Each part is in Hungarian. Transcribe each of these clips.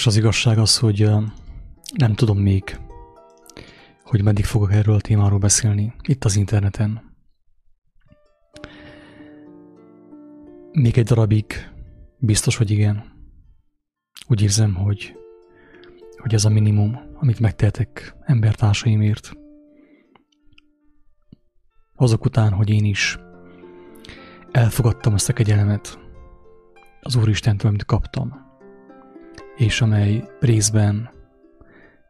És az igazság az, hogy nem tudom még, hogy meddig fogok erről a témáról beszélni itt az interneten. Még egy darabig biztos, hogy igen. Úgy érzem, hogy, hogy ez a minimum, amit megtehetek embertársaimért. Azok után, hogy én is elfogadtam azt a kegyelmet az Úristentől, amit kaptam és amely részben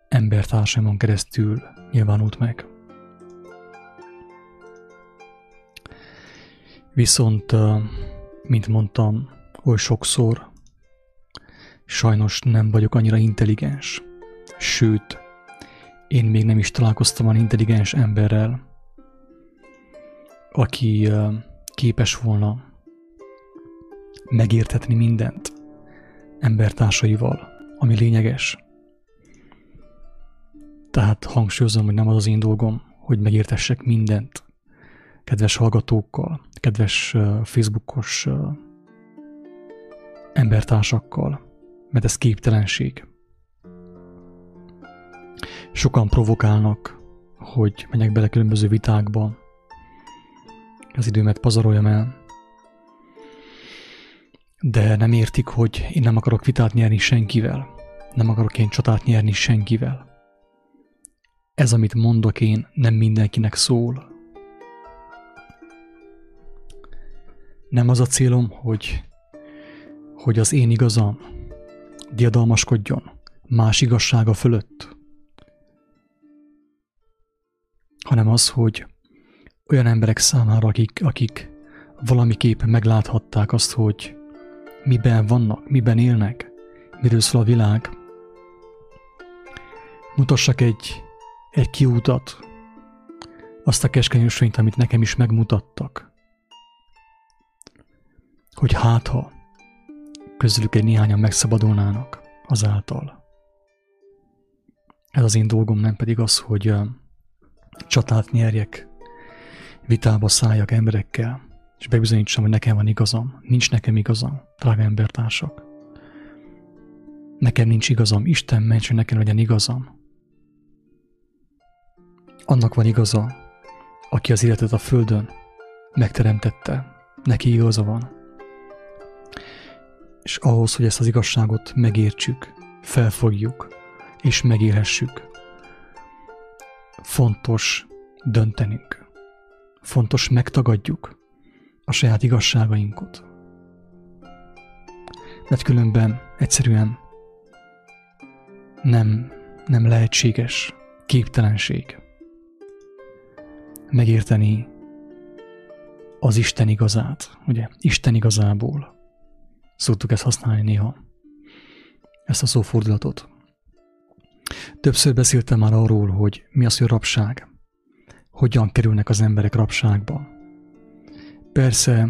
embertársaimon keresztül nyilvánult meg. Viszont, mint mondtam, oly sokszor sajnos nem vagyok annyira intelligens, sőt, én még nem is találkoztam olyan intelligens emberrel, aki képes volna megértetni mindent, embertársaival, ami lényeges. Tehát hangsúlyozom, hogy nem az az én dolgom, hogy megértessek mindent kedves hallgatókkal, kedves Facebookos embertársakkal, mert ez képtelenség. Sokan provokálnak, hogy menjek bele különböző vitákba, az időmet pazaroljam el, de nem értik, hogy én nem akarok vitát nyerni senkivel. Nem akarok én csatát nyerni senkivel. Ez, amit mondok én, nem mindenkinek szól. Nem az a célom, hogy, hogy az én igazam diadalmaskodjon más igazsága fölött, hanem az, hogy olyan emberek számára, akik, akik valamiképp megláthatták azt, hogy miben vannak, miben élnek, miről szól a világ. Mutassak egy, egy kiútat, azt a keskeny ösvényt, amit nekem is megmutattak. Hogy hát ha közülük egy néhányan megszabadulnának azáltal. Ez az én dolgom, nem pedig az, hogy csatát nyerjek, vitába szálljak emberekkel, és bebizonyítsam, hogy nekem van igazam. Nincs nekem igazam, drága embertársak. Nekem nincs igazam, Isten ments, hogy nekem legyen igazam. Annak van igaza, aki az életet a földön megteremtette, neki igaza van. És ahhoz, hogy ezt az igazságot megértsük, felfogjuk és megélhessük, fontos döntenünk. Fontos megtagadjuk a saját igazságainkat. Mert különben egyszerűen nem, nem lehetséges képtelenség megérteni az Isten igazát, ugye? Isten igazából. Szoktuk ezt használni néha, ezt a szófordulatot. Többször beszéltem már arról, hogy mi az, hogy rabság. Hogyan kerülnek az emberek rabságba. Persze,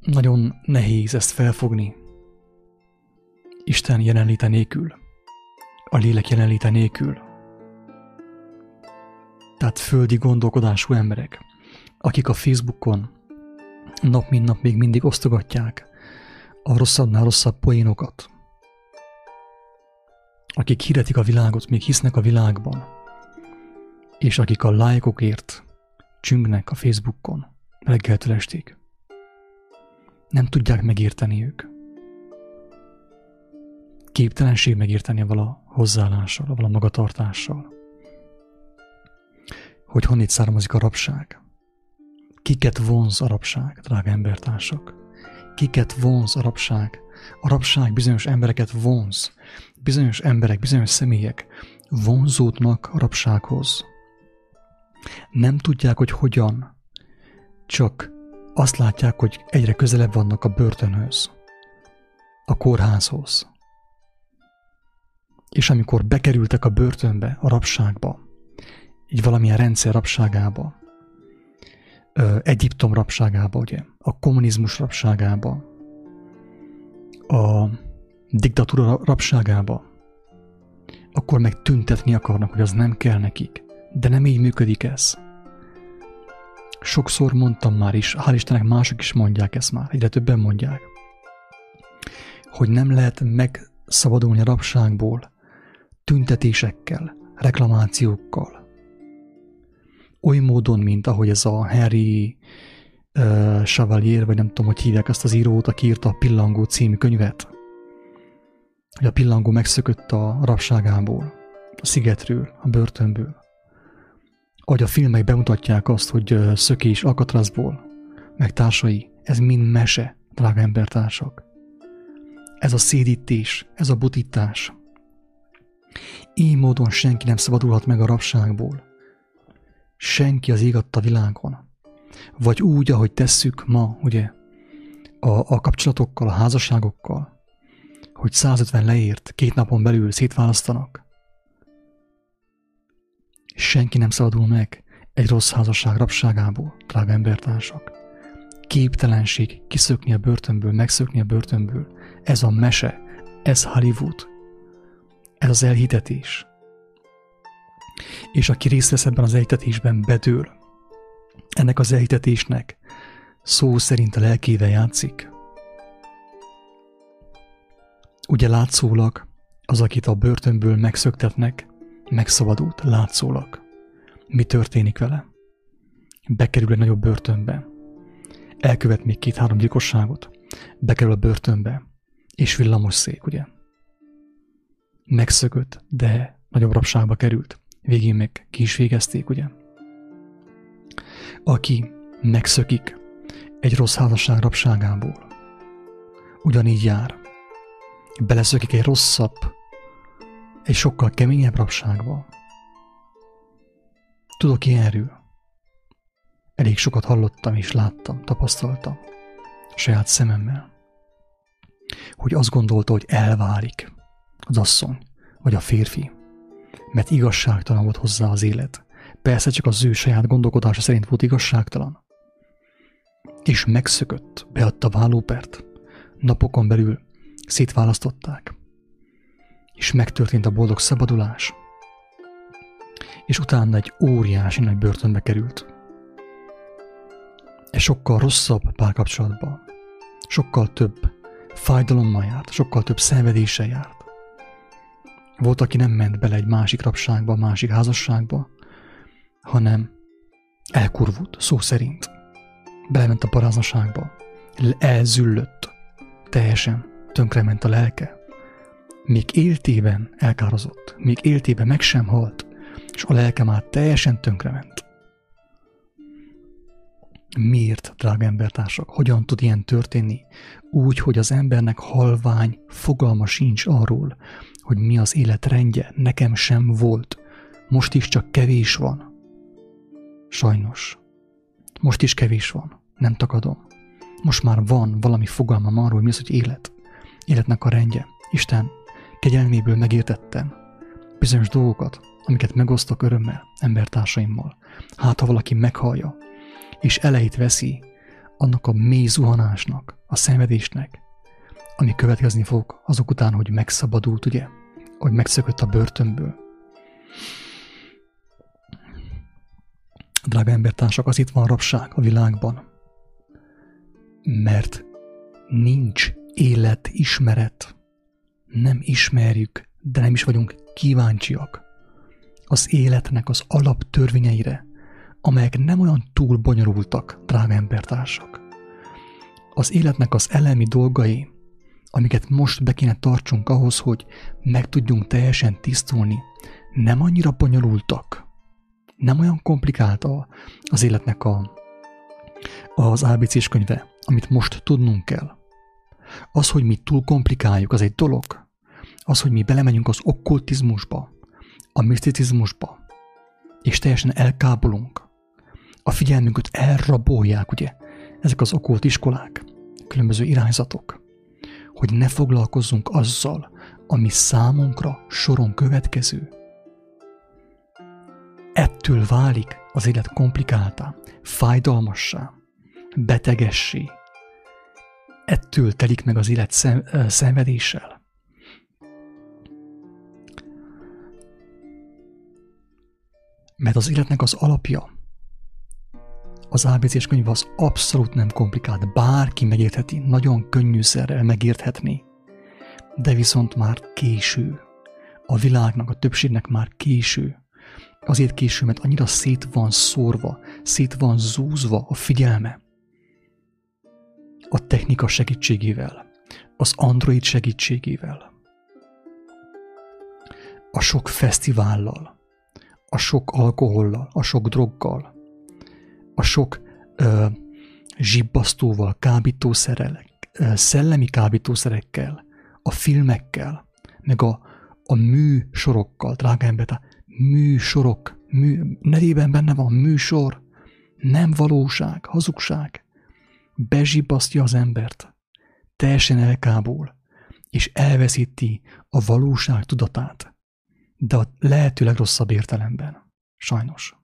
nagyon nehéz ezt felfogni. Isten jelenléte nélkül, a lélek jelenléte nélkül. Tehát földi gondolkodású emberek, akik a Facebookon nap mint nap még mindig osztogatják a rosszabbnál rosszabb poénokat, akik hirdetik a világot, még hisznek a világban, és akik a lájkokért csüngnek a Facebookon reggeltől estig. Nem tudják megérteni ők. Képtelenség megérteni a vala hozzáállással, a vala magatartással. Hogy honnét származik a rabság. Kiket vonz a rabság, drága embertársak? Kiket vonz a rabság? A rabság bizonyos embereket vonz. Bizonyos emberek, bizonyos személyek vonzódnak a rabsághoz nem tudják, hogy hogyan, csak azt látják, hogy egyre közelebb vannak a börtönhöz, a kórházhoz. És amikor bekerültek a börtönbe, a rabságba, így valamilyen rendszer rabságába, Egyiptom rabságába, ugye, a kommunizmus rabságába, a diktatúra rabságába, akkor meg tüntetni akarnak, hogy az nem kell nekik. De nem így működik ez. Sokszor mondtam már is, hál' Istennek mások is mondják ezt már, egyre többen mondják, hogy nem lehet megszabadulni a rabságból tüntetésekkel, reklamációkkal. Oly módon, mint ahogy ez a Harry uh, Chevalier, vagy nem tudom, hogy hívják ezt az írót, aki írta a Pillangó című könyvet, hogy a pillangó megszökött a rabságából, a szigetről, a börtönből. Ahogy a filmek bemutatják azt, hogy szökés Alcatrazból, meg társai, ez mind mese, drága embertársak. Ez a szédítés, ez a butítás. Így módon senki nem szabadulhat meg a rabságból. Senki az ég a világon. Vagy úgy, ahogy tesszük ma, ugye, a, a kapcsolatokkal, a házasságokkal, hogy 150 leért, két napon belül szétválasztanak. Senki nem szabadul meg egy rossz házasság rabságából, drága embertársak. Képtelenség kiszökni a börtönből, megszökni a börtönből. Ez a mese, ez Hollywood. Ez az elhitetés. És aki részt vesz ebben az elhitetésben, bedől. Ennek az elhitetésnek szó szerint a lelkével játszik. Ugye látszólag az, akit a börtönből megszöktetnek, megszabadult, látszólag. Mi történik vele? Bekerül egy nagyobb börtönbe. Elkövet még két-három gyilkosságot. Bekerül a börtönbe. És villamos szék, ugye? Megszökött, de nagyobb rabságba került. Végén meg ki is végezték, ugye? Aki megszökik egy rossz házasság rabságából, ugyanígy jár beleszökik egy rosszabb, egy sokkal keményebb rabságba. Tudok ilyenről. Elég sokat hallottam és láttam, tapasztaltam a saját szememmel, hogy azt gondolta, hogy elválik az asszony vagy a férfi, mert igazságtalan volt hozzá az élet. Persze csak az ő saját gondolkodása szerint volt igazságtalan. És megszökött, beadta vállópert. Napokon belül szétválasztották, és megtörtént a boldog szabadulás, és utána egy óriási nagy börtönbe került. Egy sokkal rosszabb párkapcsolatban, sokkal több fájdalommal járt, sokkal több szenvedéssel járt. Volt, aki nem ment bele egy másik rabságba, másik házasságba, hanem elkurvult, szó szerint. Belement a paráznaságba, elzüllött, teljesen tönkrement a lelke. Még éltében elkározott, még éltében meg sem halt, és a lelke már teljesen tönkrement. Miért, drága embertársak, hogyan tud ilyen történni? Úgy, hogy az embernek halvány fogalma sincs arról, hogy mi az élet rendje, nekem sem volt, most is csak kevés van. Sajnos. Most is kevés van, nem takadom. Most már van valami fogalmam arról, mi az, hogy élet életnek a rendje. Isten kegyelméből megértettem bizonyos dolgokat, amiket megosztok örömmel embertársaimmal. Hát, ha valaki meghallja, és elejét veszi annak a mély zuhanásnak, a szenvedésnek, ami következni fog azok után, hogy megszabadult, ugye? Hogy megszökött a börtönből. Drága embertársak, az itt van rabság a világban, mert nincs élet, ismeret. Nem ismerjük, de nem is vagyunk kíváncsiak az életnek az alaptörvényeire, amelyek nem olyan túl bonyolultak, drága embertársak. Az életnek az elemi dolgai, amiket most be kéne tartsunk ahhoz, hogy meg tudjunk teljesen tisztulni, nem annyira bonyolultak, nem olyan komplikált az életnek a, az ABC-s könyve, amit most tudnunk kell. Az, hogy mi túl komplikáljuk, az egy dolog. Az, hogy mi belemegyünk az okkultizmusba, a miszticizmusba, és teljesen elkábolunk. A figyelmünket elrabolják, ugye, ezek az okkult iskolák, különböző irányzatok, hogy ne foglalkozzunk azzal, ami számunkra soron következő. Ettől válik az élet komplikáltá, fájdalmassá, betegessé, ettől telik meg az élet szem, szenvedéssel. Mert az életnek az alapja, az ABC-s könyv az abszolút nem komplikált, bárki megértheti, nagyon könnyűszerrel megérthetni. de viszont már késő. A világnak, a többségnek már késő. Azért késő, mert annyira szét van szórva, szét van zúzva a figyelme. A technika segítségével, az Android segítségével, a sok fesztivállal, a sok alkohollal, a sok droggal, a sok ö, zsibbasztóval, kábítószerrel, szellemi kábítószerekkel, a filmekkel, meg a, a műsorokkal, drága ember, műsorok, mű, nevében benne van műsor, nem valóság, hazugság. Bezsibbasztja az embert, teljesen elkábul, és elveszíti a valóság tudatát, de a lehető legrosszabb értelemben. Sajnos.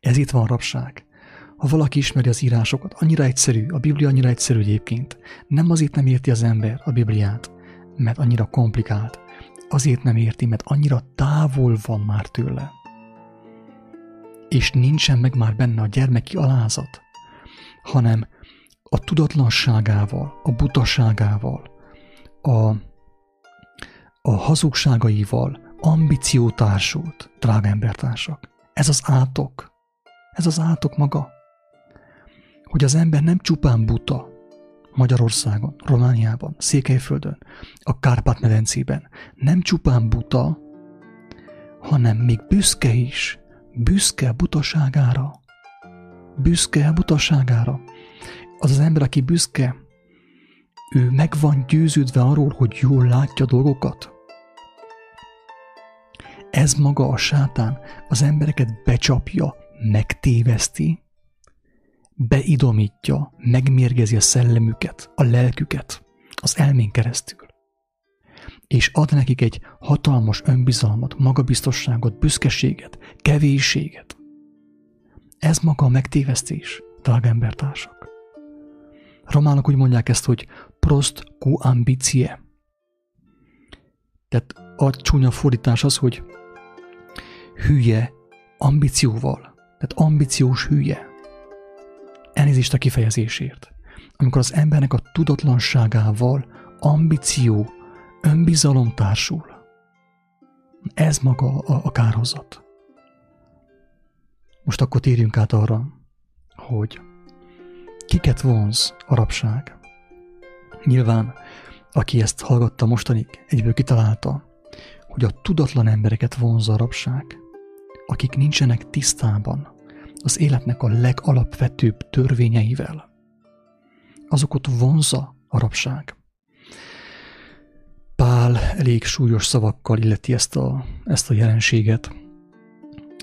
Ez itt van rabság. Ha valaki ismeri az írásokat, annyira egyszerű, a Biblia annyira egyszerű egyébként. Nem azért nem érti az ember a Bibliát, mert annyira komplikált. Azért nem érti, mert annyira távol van már tőle. És nincsen meg már benne a gyermeki alázat, hanem a tudatlanságával, a butaságával, a, a hazugságaival ambíció társult, drága embertársak. Ez az átok. Ez az átok maga hogy az ember nem csupán buta Magyarországon, Romániában, Székelyföldön, a Kárpát-medencében, nem csupán buta, hanem még büszke is, büszke butaságára. Büszke butaságára. Az az ember, aki büszke, ő meg van győződve arról, hogy jól látja dolgokat. Ez maga a sátán az embereket becsapja, megtéveszti, beidomítja, megmérgezi a szellemüket, a lelküket, az elmén keresztül. És ad nekik egy hatalmas önbizalmat, magabiztosságot, büszkeséget, kevésséget. Ez maga a megtévesztés, drága embertársak. Románok úgy mondják ezt, hogy prost cu ambicie. Tehát a csúnya fordítás az, hogy hülye ambícióval. Tehát ambíciós hülye. Elnézést a kifejezésért. Amikor az embernek a tudatlanságával ambíció, önbizalom társul. Ez maga a, a kárhozat. Most akkor térjünk át arra, hogy kiket vonz a rabság. Nyilván, aki ezt hallgatta mostanig, egyből kitalálta, hogy a tudatlan embereket vonzza a rabság, akik nincsenek tisztában az életnek a legalapvetőbb törvényeivel. Azokat vonza a rabság. Pál elég súlyos szavakkal illeti ezt a, ezt a jelenséget,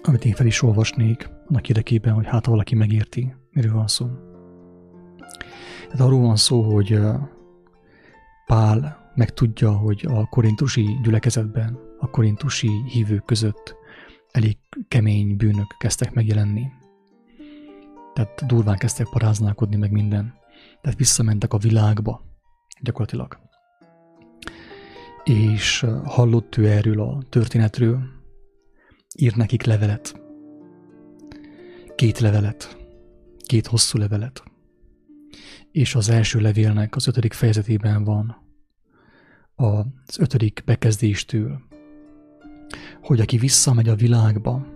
amit én fel is olvasnék, annak érdekében, hogy hát valaki megérti, miről van szó. Hát arról van szó, hogy Pál megtudja, hogy a korintusi gyülekezetben, a korintusi hívők között elég kemény bűnök kezdtek megjelenni. Tehát durván kezdtek paráználkodni meg minden. Tehát visszamentek a világba, gyakorlatilag. És hallott ő erről a történetről, ír nekik levelet. Két levelet. Két hosszú levelet. És az első levélnek az ötödik fejezetében van az ötödik bekezdéstől, hogy aki visszamegy a világba,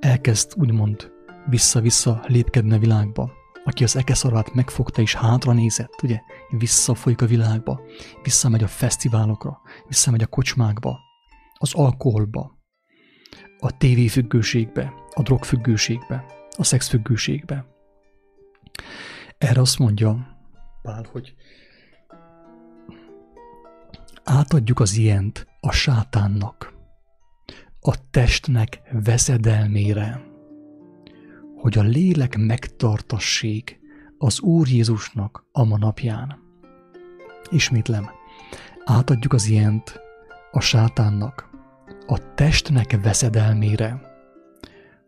elkezd úgymond vissza-vissza lépkedne a világba, aki az ekeszarvát megfogta és hátra nézett, ugye, visszafolyik a világba, visszamegy a fesztiválokra, visszamegy a kocsmákba, az alkoholba, a tévéfüggőségbe, a drogfüggőségbe, a szexfüggőségbe. Erre azt mondja Pál, hogy átadjuk az ilyent a sátánnak, a testnek veszedelmére, hogy a lélek megtartassék az Úr Jézusnak a ma napján. Ismétlem, átadjuk az ilyent a sátánnak, a testnek veszedelmére,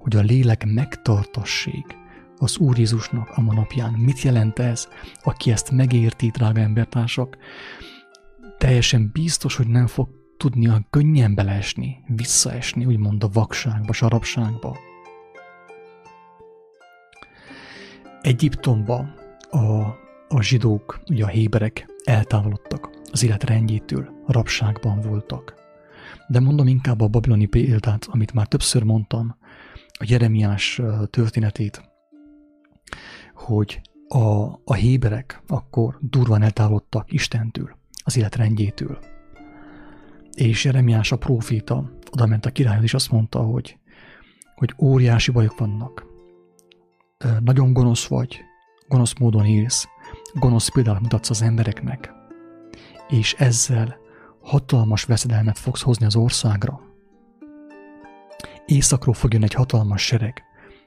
hogy a lélek megtartassék az Úr Jézusnak a ma napján. Mit jelent ez? Aki ezt megérti, drága embertársak, teljesen biztos, hogy nem fog tudnia könnyen beleesni, visszaesni, úgymond a vakságba, sarabságba. Egyiptomba a, a zsidók, ugye a héberek eltávolodtak az élet rendjétől, rabságban voltak. De mondom inkább a babiloni példát, amit már többször mondtam, a Jeremiás történetét, hogy a, a héberek akkor durván eltávolodtak Istentől, az élet rendjétől. És Jeremiás a próféta oda ment a királyhoz, és azt mondta, hogy, hogy óriási bajok vannak. Nagyon gonosz vagy, gonosz módon élsz, gonosz példát mutatsz az embereknek, és ezzel hatalmas veszedelmet fogsz hozni az országra. Északról fog jönni egy hatalmas sereg,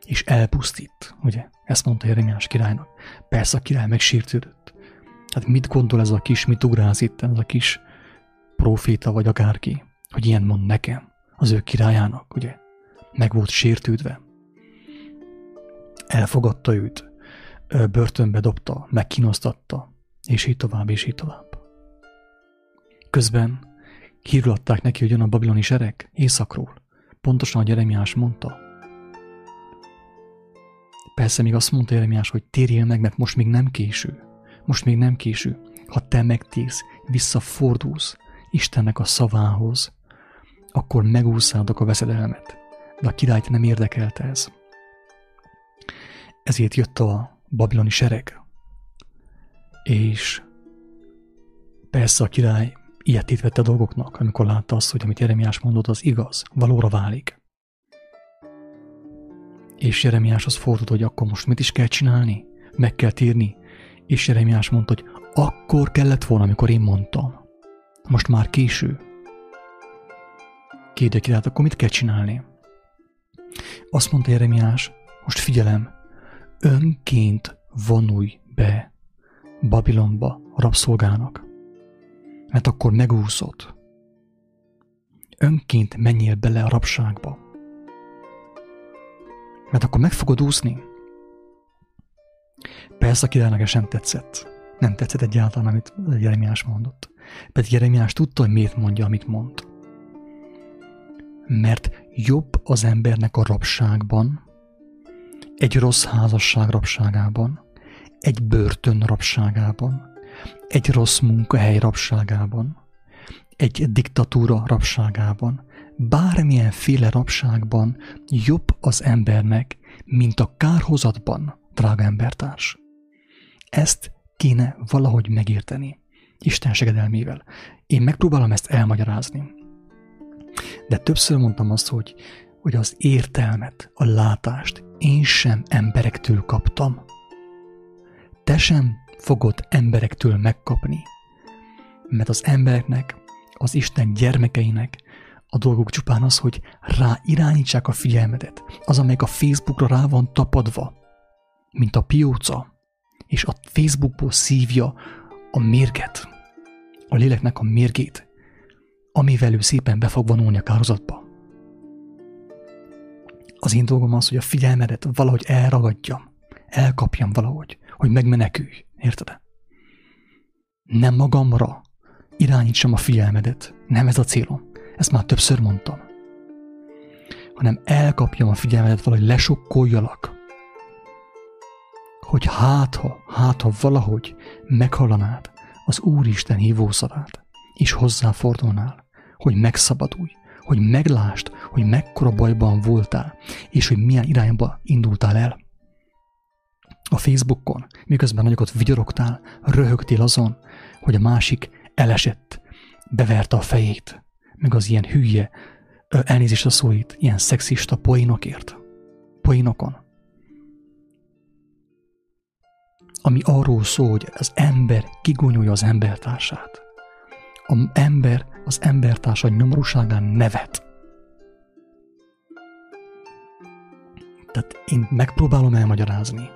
és elpusztít, ugye? Ezt mondta Jeremiás királynak. Persze a király megsértődött. Hát mit gondol ez a kis, mit ugráz itt, ez a kis proféta vagy akárki, hogy ilyen mond nekem, az ő királyának, ugye? Meg volt sértődve. Elfogadta őt, börtönbe dobta, megkínoztatta, és így tovább, és így tovább. Közben hírlatták neki, hogy jön a babiloni sereg északról. Pontosan, a Jeremiás mondta. Persze még azt mondta Jeremiás, hogy térjél meg, mert most még nem késő. Most még nem késő. Ha te megtérsz, visszafordulsz Istennek a szavához, akkor megúszádok a veszedelmet. De a királyt nem érdekelte ez. Ezért jött a babiloni sereg. És persze a király ilyet vette a dolgoknak, amikor látta azt, hogy amit Jeremiás mondott, az igaz, valóra válik. És Jeremiás az fordult, hogy akkor most mit is kell csinálni? Meg kell térni. És Jeremiás mondta, hogy akkor kellett volna, amikor én mondtam. Most már késő. Kérde királyt, akkor mit kell csinálni? Azt mondta Jeremiás, most figyelem, önként vonulj be Babilonba rabszolgának mert akkor megúszott. Önként menjél bele a rabságba, mert akkor meg fogod úszni. Persze a királynak sem tetszett. Nem tetszett egyáltalán, amit Jeremiás mondott. Pedig Jeremiás tudta, hogy miért mondja, amit mond. Mert jobb az embernek a rabságban, egy rossz házasság rabságában, egy börtön rabságában, egy rossz munkahely rabságában, egy diktatúra rabságában, bármilyen féle rabságban jobb az embernek, mint a kárhozatban, drága embertárs. Ezt kéne valahogy megérteni, Isten segedelmével. Én megpróbálom ezt elmagyarázni. De többször mondtam azt, hogy, hogy az értelmet, a látást én sem emberektől kaptam. Te sem fogod emberektől megkapni. Mert az embereknek, az Isten gyermekeinek a dolgok csupán az, hogy rá irányítsák a figyelmedet. Az, amelyik a Facebookra rá van tapadva, mint a pióca, és a Facebookból szívja a mérget, a léleknek a mérgét, amivel ő szépen be fog vonulni a kározatba. Az én dolgom az, hogy a figyelmedet valahogy elragadjam, elkapjam valahogy, hogy megmenekülj. Érted? Nem magamra irányítsam a figyelmedet. Nem ez a célom. Ezt már többször mondtam. Hanem elkapjam a figyelmedet valahogy lesokkoljalak. Hogy hát ha, hát ha valahogy meghallanád az Úristen hívószavát, és hozzáfordulnál, hogy megszabadulj, hogy meglásd, hogy mekkora bajban voltál, és hogy milyen irányba indultál el a Facebookon, miközben nagyokat vigyorogtál, röhögtél azon, hogy a másik elesett, beverte a fejét, meg az ilyen hülye, elnézést a szóit, ilyen szexista poénokért, poénokon. Ami arról szól, hogy az ember kigonyolja az embertársát. A ember az embertársa nyomorúságán nevet. Tehát én megpróbálom elmagyarázni,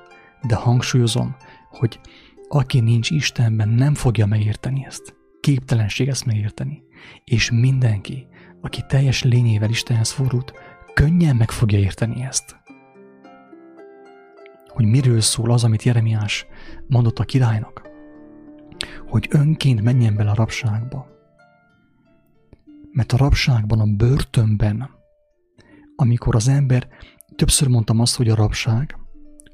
de hangsúlyozom, hogy aki nincs Istenben, nem fogja megérteni ezt. Képtelenség ezt megérteni. És mindenki, aki teljes lényével Istenhez fordult, könnyen meg fogja érteni ezt. Hogy miről szól az, amit Jeremiás mondott a királynak. Hogy önként menjen bele a rabságba. Mert a rabságban, a börtönben, amikor az ember, többször mondtam azt, hogy a rabság,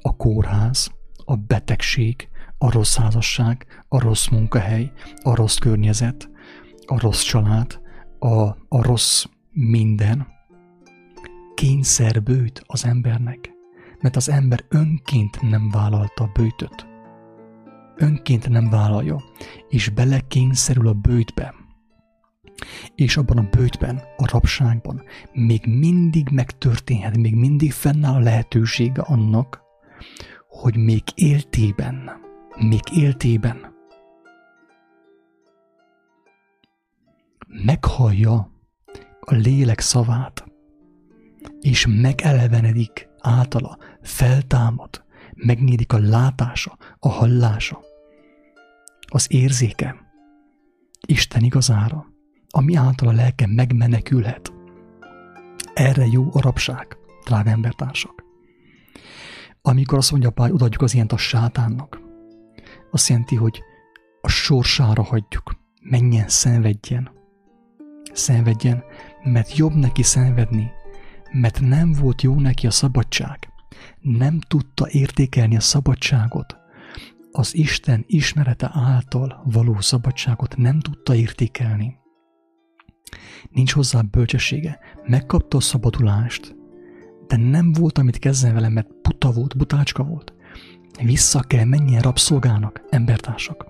a kórház, a betegség, a rossz házasság, a rossz munkahely, a rossz környezet, a rossz család, a, a rossz minden kényszerbőjt az embernek, mert az ember önként nem vállalta a bőtöt. Önként nem vállalja, és belekényszerül a bőtbe. És abban a bőtben, a rabságban még mindig megtörténhet, még mindig fennáll a lehetősége annak, hogy még éltében, még éltében meghallja a lélek szavát, és megelevenedik általa, feltámad, megnyílik a látása, a hallása, az érzéke Isten igazára, ami által a lelke megmenekülhet. Erre jó a rabság, drága embertársak. Amikor azt mondja Pály, odaadjuk az ilyent a sátánnak, azt jelenti, hogy a sorsára hagyjuk, menjen, szenvedjen. Szenvedjen, mert jobb neki szenvedni, mert nem volt jó neki a szabadság. Nem tudta értékelni a szabadságot. Az Isten ismerete által való szabadságot nem tudta értékelni. Nincs hozzá bölcsessége. Megkapta a szabadulást, de nem volt, amit kezdeni vele, mert buta volt, butácska volt. Vissza kell menjen rabszolgának, embertársak.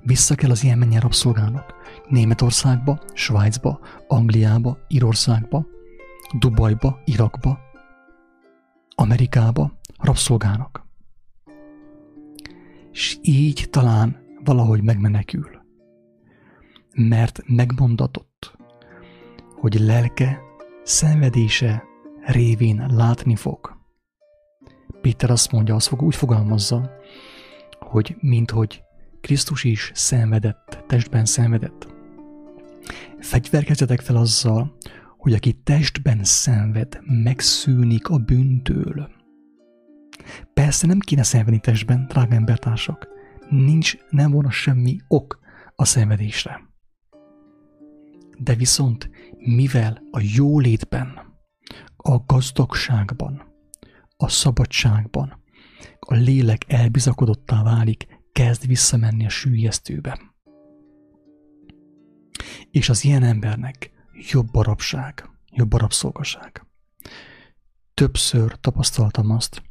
Vissza kell az ilyen menjen rabszolgának. Németországba, Svájcba, Angliába, Írországba, Dubajba, Irakba, Amerikába rabszolgának. És így talán valahogy megmenekül. Mert megmondatott, hogy lelke szenvedése révén látni fog. Péter azt mondja, azt fog, úgy fogalmazza, hogy minthogy Krisztus is szenvedett, testben szenvedett. Fegyverkezzetek fel azzal, hogy aki testben szenved, megszűnik a bűntől. Persze nem kéne szenvedni testben, drága embertársak. Nincs, nem volna semmi ok a szenvedésre. De viszont, mivel a jólétben, a gazdagságban, a szabadságban, a lélek elbizakodottá válik, kezd visszamenni a sűjesztőbe. És az ilyen embernek jobb a jobb a rabszolgaság. Többször tapasztaltam azt,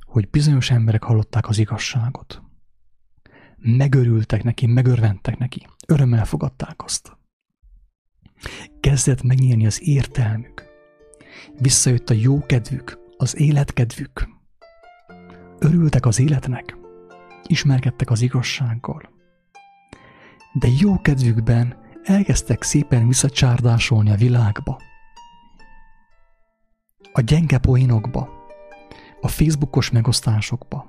hogy bizonyos emberek hallották az igazságot. Megörültek neki, megörventek neki, örömmel fogadták azt. Kezdett megnyílni az értelmük. Visszajött a jó kedvük, az életkedvük. Örültek az életnek, ismerkedtek az igazsággal. De jó kedvükben elkezdtek szépen visszacsárdásolni a világba. A gyenge poénokba, a Facebookos megosztásokba,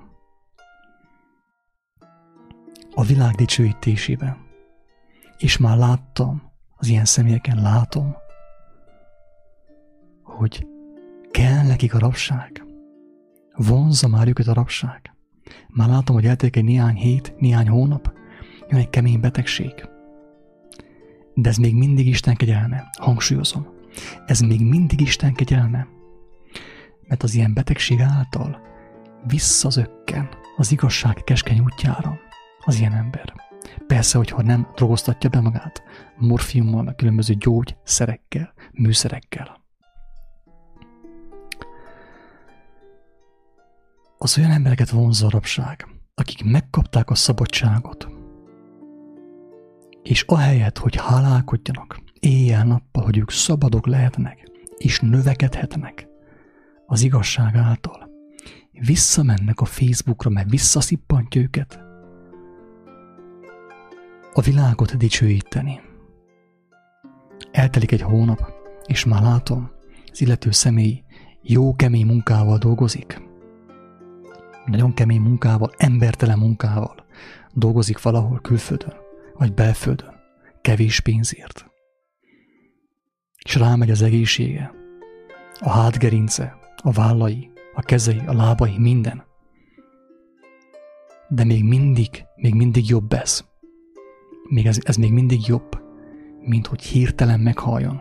a világ dicsőítésében. És már láttam, az ilyen személyeken látom, hogy kell nekik a rabság. Vonzza már őket a rabság. Már látom, hogy eltelik egy néhány hét, néhány hónap, jön egy kemény betegség, de ez még mindig Isten kegyelme. Hangsúlyozom. Ez még mindig Isten kegyelme. Mert az ilyen betegség által visszazökken az igazság keskeny útjára az ilyen ember. Persze, hogyha nem drogoztatja be magát morfiummal, meg különböző gyógyszerekkel, műszerekkel. Az olyan embereket vonzza a rabság, akik megkapták a szabadságot, és ahelyett, hogy hálálkodjanak éjjel-nappal, hogy ők szabadok lehetnek, és növekedhetnek az igazság által, visszamennek a Facebookra, mert visszaszippantja őket a világot dicsőíteni. Eltelik egy hónap, és már látom, az illető személy jó kemény munkával dolgozik. Nagyon kemény munkával, embertelen munkával dolgozik valahol külföldön vagy belföldön, kevés pénzért. És rámegy az egészsége, a hátgerince, a vállai, a kezei, a lábai, minden. De még mindig, még mindig jobb ez. Még ez, ez még mindig jobb, mint hogy hirtelen meghalljon.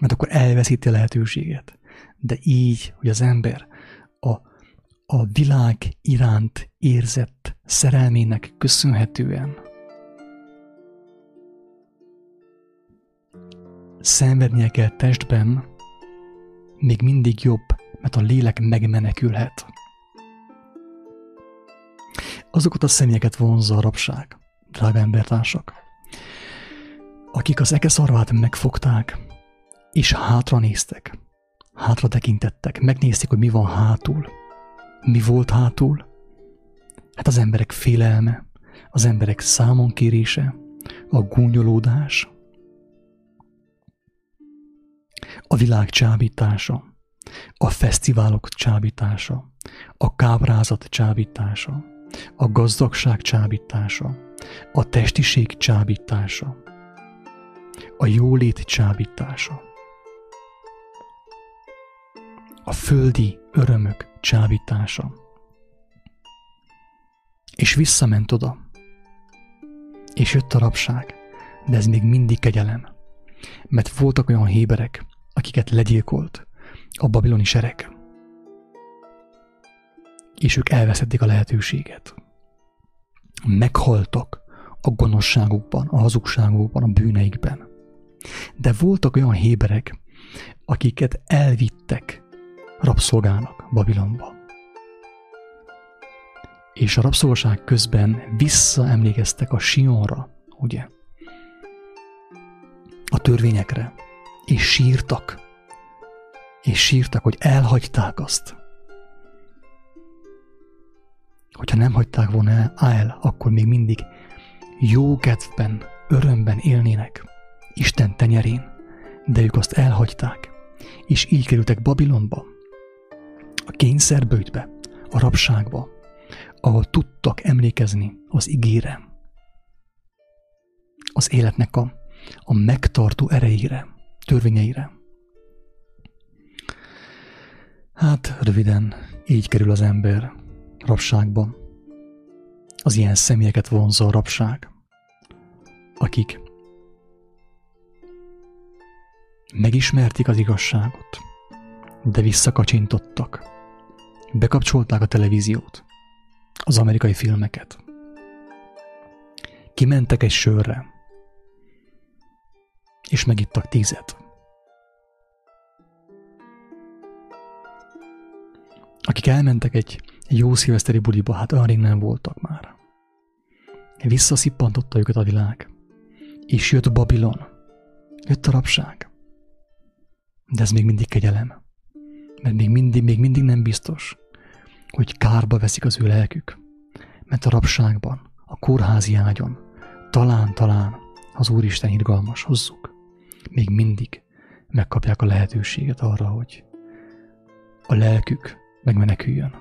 Mert akkor elveszíti a lehetőséget. De így, hogy az ember a, a világ iránt érzett szerelmének köszönhetően szenvednie kell testben, még mindig jobb, mert a lélek megmenekülhet. Azokat a személyeket vonzza a rabság, drága embertársak, akik az ekeszarvát megfogták, és hátra néztek, hátra tekintettek, megnézték, hogy mi van hátul. Mi volt hátul? Hát az emberek félelme, az emberek számonkérése, a gúnyolódás, a világ csábítása, a fesztiválok csábítása, a kábrázat csábítása, a gazdagság csábítása, a testiség csábítása, a jólét csábítása, a földi örömök csábítása. És visszament oda, és jött a rabság, de ez még mindig kegyelem, mert voltak olyan héberek, akiket legyilkolt a babiloni sereg. És ők elveszették a lehetőséget. Meghaltak a gonoszságukban, a hazugságukban, a bűneikben. De voltak olyan héberek, akiket elvittek rabszolgának Babilonba. És a rabszolgaság közben visszaemlékeztek a Sionra, ugye? A törvényekre, és sírtak. És sírtak, hogy elhagyták azt. Hogyha nem hagyták volna el, akkor még mindig jó kedvben, örömben élnének Isten tenyerén, de ők azt elhagyták, és így kerültek Babilonba, a kényszerbőjtbe, a rabságba, ahol tudtak emlékezni az igére, az életnek a, a megtartó erejére törvényeire. Hát röviden így kerül az ember rabságba. Az ilyen személyeket vonzza a rabság, akik megismerték az igazságot, de visszakacsintottak. Bekapcsolták a televíziót, az amerikai filmeket. Kimentek egy sörre, és megittak tízet. Akik elmentek egy, jó szilveszteri buliba, hát olyan rég nem voltak már. Visszaszippantotta őket a világ. És jött Babilon. Jött a rabság. De ez még mindig kegyelem. Mert még mindig, még mindig nem biztos, hogy kárba veszik az ő lelkük. Mert a rabságban, a kórházi ágyon, talán, talán az Úristen irgalmas hozzuk még mindig megkapják a lehetőséget arra, hogy a lelkük megmeneküljön.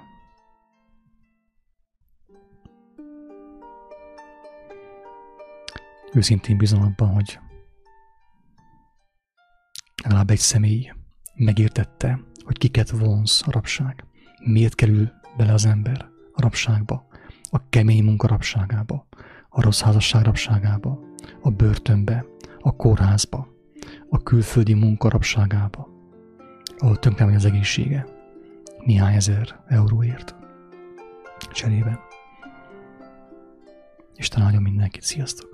Őszintén bizony abban, hogy legalább egy személy megértette, hogy kiket vonz a rabság, miért kerül bele az ember a rabságba, a kemény munka rabságába, a rossz házasság rabságába, a börtönbe, a kórházba, a külföldi munkarabságába, ahol tönkre megy az egészsége, néhány ezer euróért cserében. Isten áldjon mindenkit, sziasztok!